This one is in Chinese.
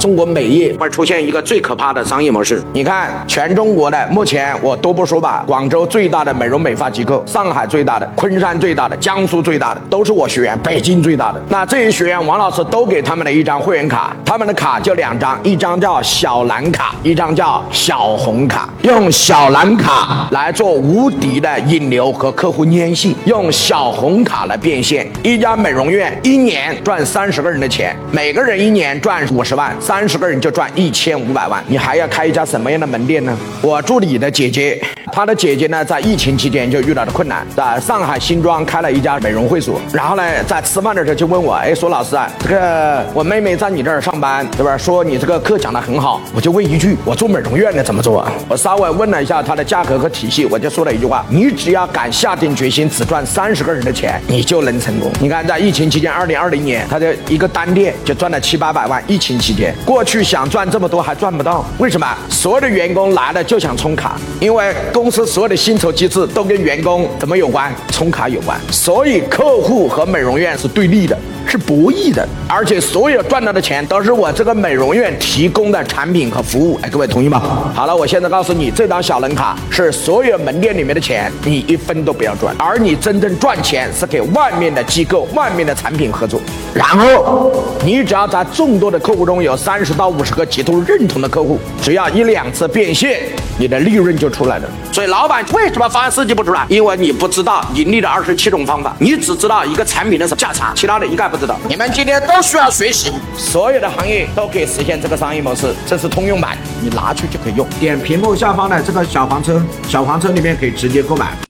中国美业会出现一个最可怕的商业模式。你看，全中国的目前我都不说吧，广州最大的美容美发机构，上海最大的，昆山最大的，江苏最大的，都是我学员，北京最大的。那这些学员，王老师都给他们了一张会员卡，他们的卡就两张，一张叫小蓝卡，一张叫小红卡。用小蓝卡来做无敌的引流和客户粘性，用小红卡来变现。一家美容院一年赚三十个人的钱，每个人一年赚五十万。三十个人就赚一千五百万，你还要开一家什么样的门店呢？我助理的姐姐，她的姐姐呢，在疫情期间就遇到了困难，在上海新庄开了一家美容会所，然后呢，在吃饭的时候就问我，哎，说老师啊，这个我妹妹在你这儿上班，对吧？说你这个课讲得很好，我就问一句，我做美容院的怎么做啊？我稍微问了一下它的价格和体系，我就说了一句话，你只要敢下定决心，只赚三十个人的钱，你就能成功。你看，在疫情期间，二零二零年，他的一个单店就赚了七八百万，疫情期间。过去想赚这么多还赚不到，为什么？所有的员工来了就想充卡，因为公司所有的薪酬机制都跟员工怎么有关？充卡有关，所以客户和美容院是对立的。是博弈的，而且所有赚到的钱都是我这个美容院提供的产品和服务。哎，各位同意吗？好了，我现在告诉你，这张小人卡是所有门店里面的钱，你一分都不要赚，而你真正赚钱是给外面的机构、外面的产品合作。然后你只要在众多的客户中有三十到五十个极度认同的客户，只要一两次变现，你的利润就出来了。所以老板为什么发现设计不出来？因为你不知道盈利的二十七种方法，你只知道一个产品的价差，其他的一概不。知道，你们今天都需要学习，所有的行业都可以实现这个商业模式，这是通用版，你拿去就可以用。点屏幕下方的这个小黄车，小黄车里面可以直接购买。